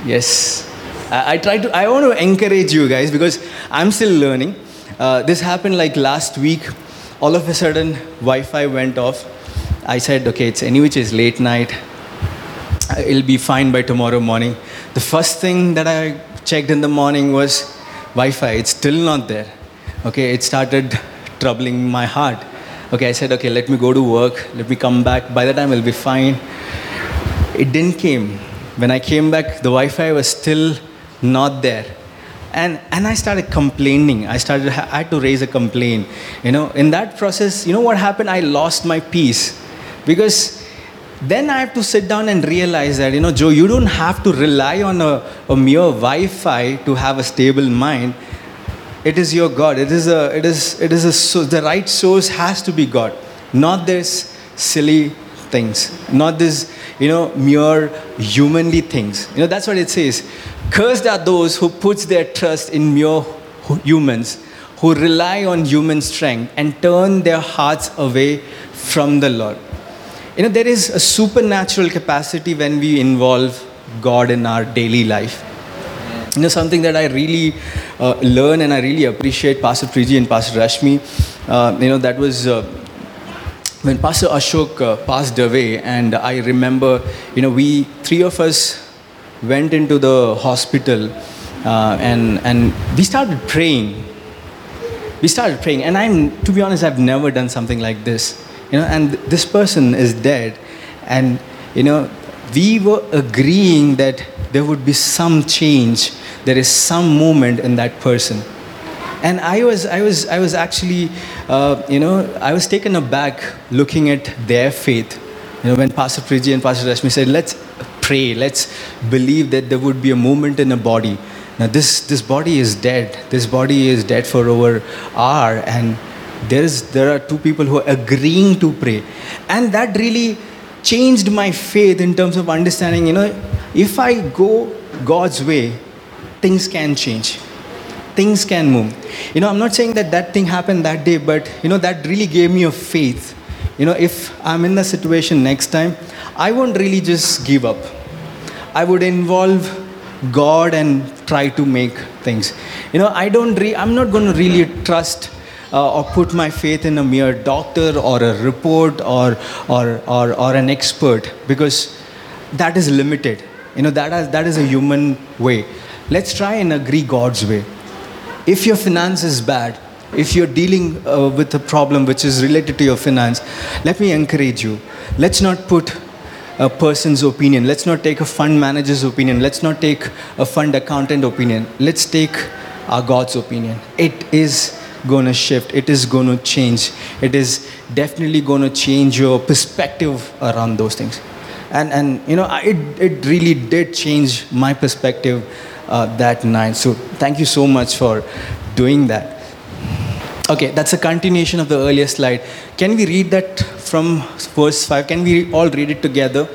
Yes. I, I try to, I want to encourage you guys because I'm still learning. Uh, this happened like last week. All of a sudden, Wi Fi went off. I said, okay, it's anyway, it's late night. It'll be fine by tomorrow morning. The first thing that I checked in the morning was Wi Fi. It's still not there. Okay, it started troubling my heart. Okay, I said, okay, let me go to work. Let me come back. By the time, it'll be fine. It didn't came. When I came back, the Wi-Fi was still not there. And, and I started complaining. I started, I had to raise a complaint. You know, in that process, you know what happened? I lost my peace. Because then I have to sit down and realize that, you know, Joe, you don't have to rely on a, a mere Wi-Fi to have a stable mind. It is your God. It is a, it is, it is a, so, the right source has to be God, not this silly things, not this, you know, mere humanly things. You know, that's what it says. Cursed are those who puts their trust in mere humans, who rely on human strength and turn their hearts away from the Lord. You know, there is a supernatural capacity when we involve God in our daily life. You know, something that I really uh, learn and I really appreciate Pastor Priji and Pastor Rashmi. Uh, you know, that was uh, when Pastor Ashok uh, passed away, and I remember, you know, we three of us went into the hospital, uh, and and we started praying. We started praying, and I'm to be honest, I've never done something like this, you know. And this person is dead, and you know, we were agreeing that there would be some change. There is some movement in that person and I was, I was, I was actually, uh, you know, I was taken aback looking at their faith. You know, when Pastor Priji and Pastor Rashmi said, "Let's pray, let's believe that there would be a movement in a body." Now, this this body is dead. This body is dead for over hour, and there is there are two people who are agreeing to pray, and that really changed my faith in terms of understanding. You know, if I go God's way, things can change things can move. You know, I'm not saying that that thing happened that day, but you know, that really gave me a faith. You know, if I'm in the situation next time, I won't really just give up. I would involve God and try to make things. You know, I don't. Re- I'm not going to really trust uh, or put my faith in a mere doctor or a report or or or, or an expert because that is limited. You know, that is, that is a human way. Let's try and agree God's way if your finance is bad, if you're dealing uh, with a problem which is related to your finance, let me encourage you. Let's not put a person's opinion. Let's not take a fund manager's opinion. Let's not take a fund accountant opinion. Let's take our God's opinion. It is going to shift. It is going to change. It is definitely going to change your perspective around those things. And, and you know, it, it really did change my perspective uh, that night. So thank you so much for doing that. Okay, that's a continuation of the earlier slide. Can we read that from verse 5? Can we all read it together?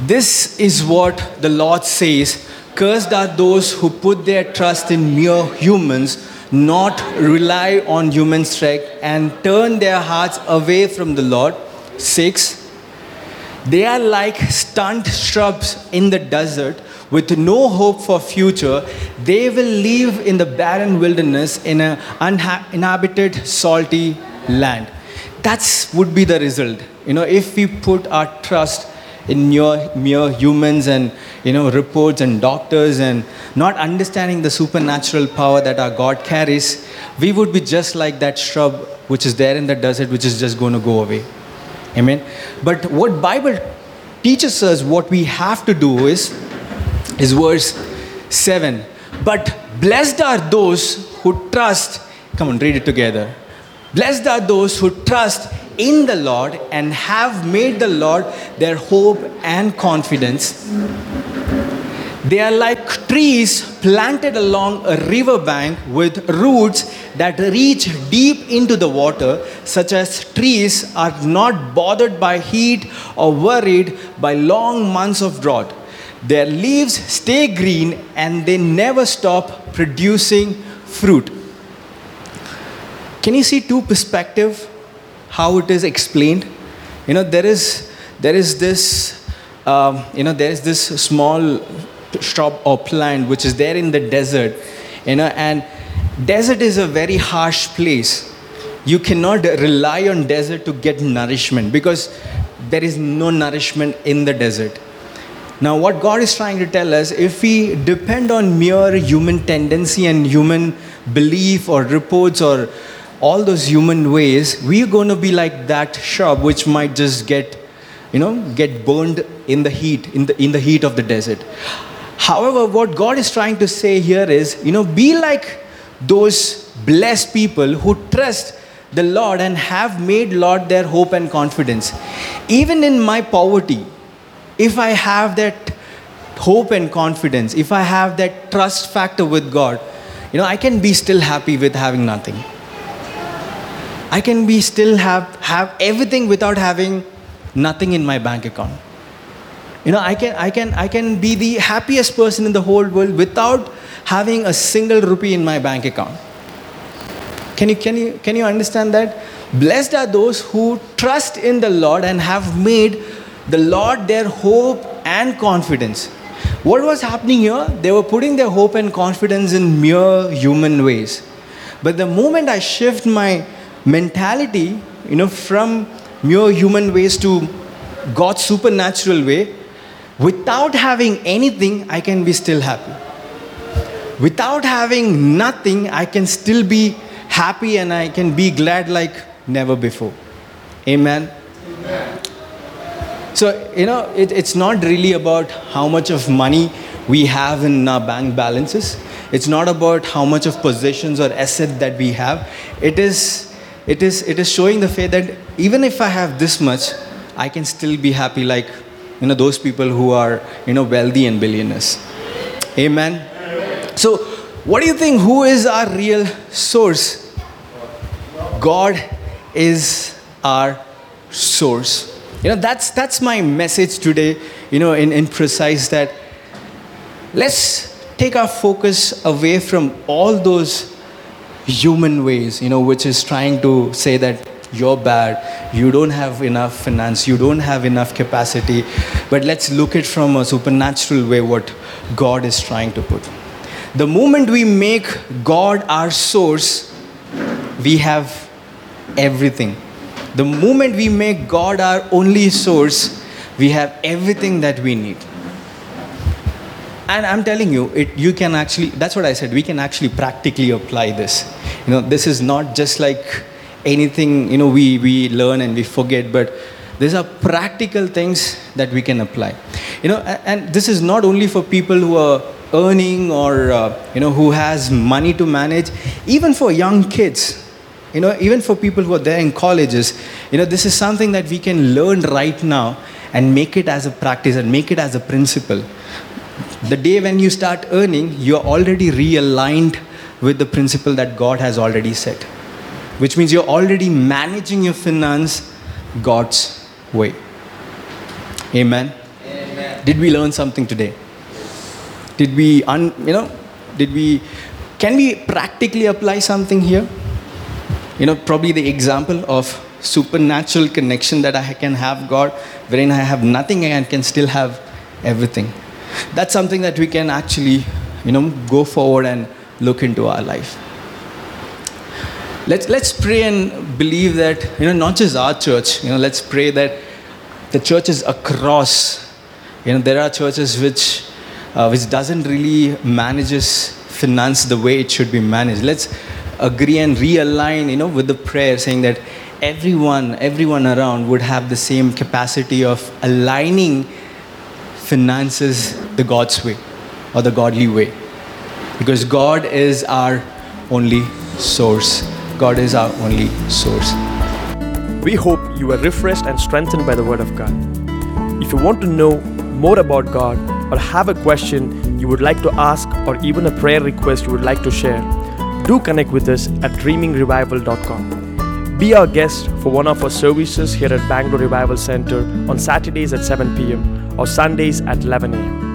This is what the Lord says Cursed are those who put their trust in mere humans, not rely on human strength, and turn their hearts away from the Lord. 6. They are like stunned shrubs in the desert with no hope for future. They will live in the barren wilderness in an uninhabited, salty land. That's would be the result. You know, if we put our trust in mere, mere humans and you know reports and doctors and not understanding the supernatural power that our God carries, we would be just like that shrub which is there in the desert, which is just going to go away. Amen. But what Bible teaches us what we have to do is is verse 7. But blessed are those who trust. Come on, read it together. Blessed are those who trust in the Lord and have made the Lord their hope and confidence. They are like trees planted along a riverbank with roots that reach deep into the water, such as trees are not bothered by heat or worried by long months of drought. Their leaves stay green and they never stop producing fruit. Can you see two perspective how it is explained? You know, there is there is this, um, you know, there is this small shrub or plant which is there in the desert, you know, and desert is a very harsh place. You cannot rely on desert to get nourishment because there is no nourishment in the desert. Now, what God is trying to tell us, if we depend on mere human tendency and human belief or reports or all those human ways, we're going to be like that shrub which might just get, you know, get burned in the heat, in the, in the heat of the desert. However, what God is trying to say here is, you know, be like those blessed people who trust the Lord and have made Lord their hope and confidence. Even in my poverty, if I have that hope and confidence, if I have that trust factor with God, you know, I can be still happy with having nothing. I can be still have, have everything without having nothing in my bank account. You know, I can, I, can, I can be the happiest person in the whole world without having a single rupee in my bank account. Can you, can you, can you understand that? Blessed are those who trust in the Lord and have made the Lord their hope and confidence. What was happening here? They were putting their hope and confidence in mere human ways. But the moment I shift my mentality, you know, from mere human ways to God's supernatural way, without having anything, I can be still happy. Without having nothing, I can still be happy and I can be glad like never before. Amen. So, you know, it, it's not really about how much of money we have in our bank balances. It's not about how much of possessions or asset that we have. It is it is, it is showing the faith that even if I have this much, I can still be happy like you know, those people who are you know, wealthy and billionaires. Amen. So, what do you think? Who is our real source? God is our source. You know, that's, that's my message today, you know, in, in precise that let's take our focus away from all those human ways, you know, which is trying to say that you're bad, you don't have enough finance, you don't have enough capacity. But let's look at from a supernatural way what God is trying to put. The moment we make God our source, we have everything. The moment we make God our only source, we have everything that we need. And i'm telling you it you can actually that's what i said we can actually practically apply this. You know this is not just like anything you know we we learn and we forget but these are practical things that we can apply. You know and, this is not only for people who are earning or uh, you know who has money to manage even for young kids you know even for people who are there in colleges you know this is something that we can learn right now and make it as a practice and make it as a principle the day when you start earning, you're already realigned with the principle that God has already set, which means you're already managing your finance God's way. Amen. Amen. Did we learn something today? Did we, un, you know, did we, can we practically apply something here? You know, probably the example of supernatural connection that I can have God, wherein I have nothing and can still have everything that's something that we can actually, you know, go forward and look into our life. Let's, let's pray and believe that, you know, not just our church, you know, let's pray that the churches across, you know, there are churches which, uh, which doesn't really manages finance the way it should be managed. Let's agree and realign, you know, with the prayer saying that everyone, everyone around would have the same capacity of aligning finances the God's way or the godly way. Because God is our only source. God is our only source. We hope you are refreshed and strengthened by the Word of God. If you want to know more about God or have a question you would like to ask or even a prayer request you would like to share, do connect with us at dreamingrevival.com. Be our guest for one of our services here at Bangalore Revival Center on Saturdays at 7 pm or Sundays at 11 a.m.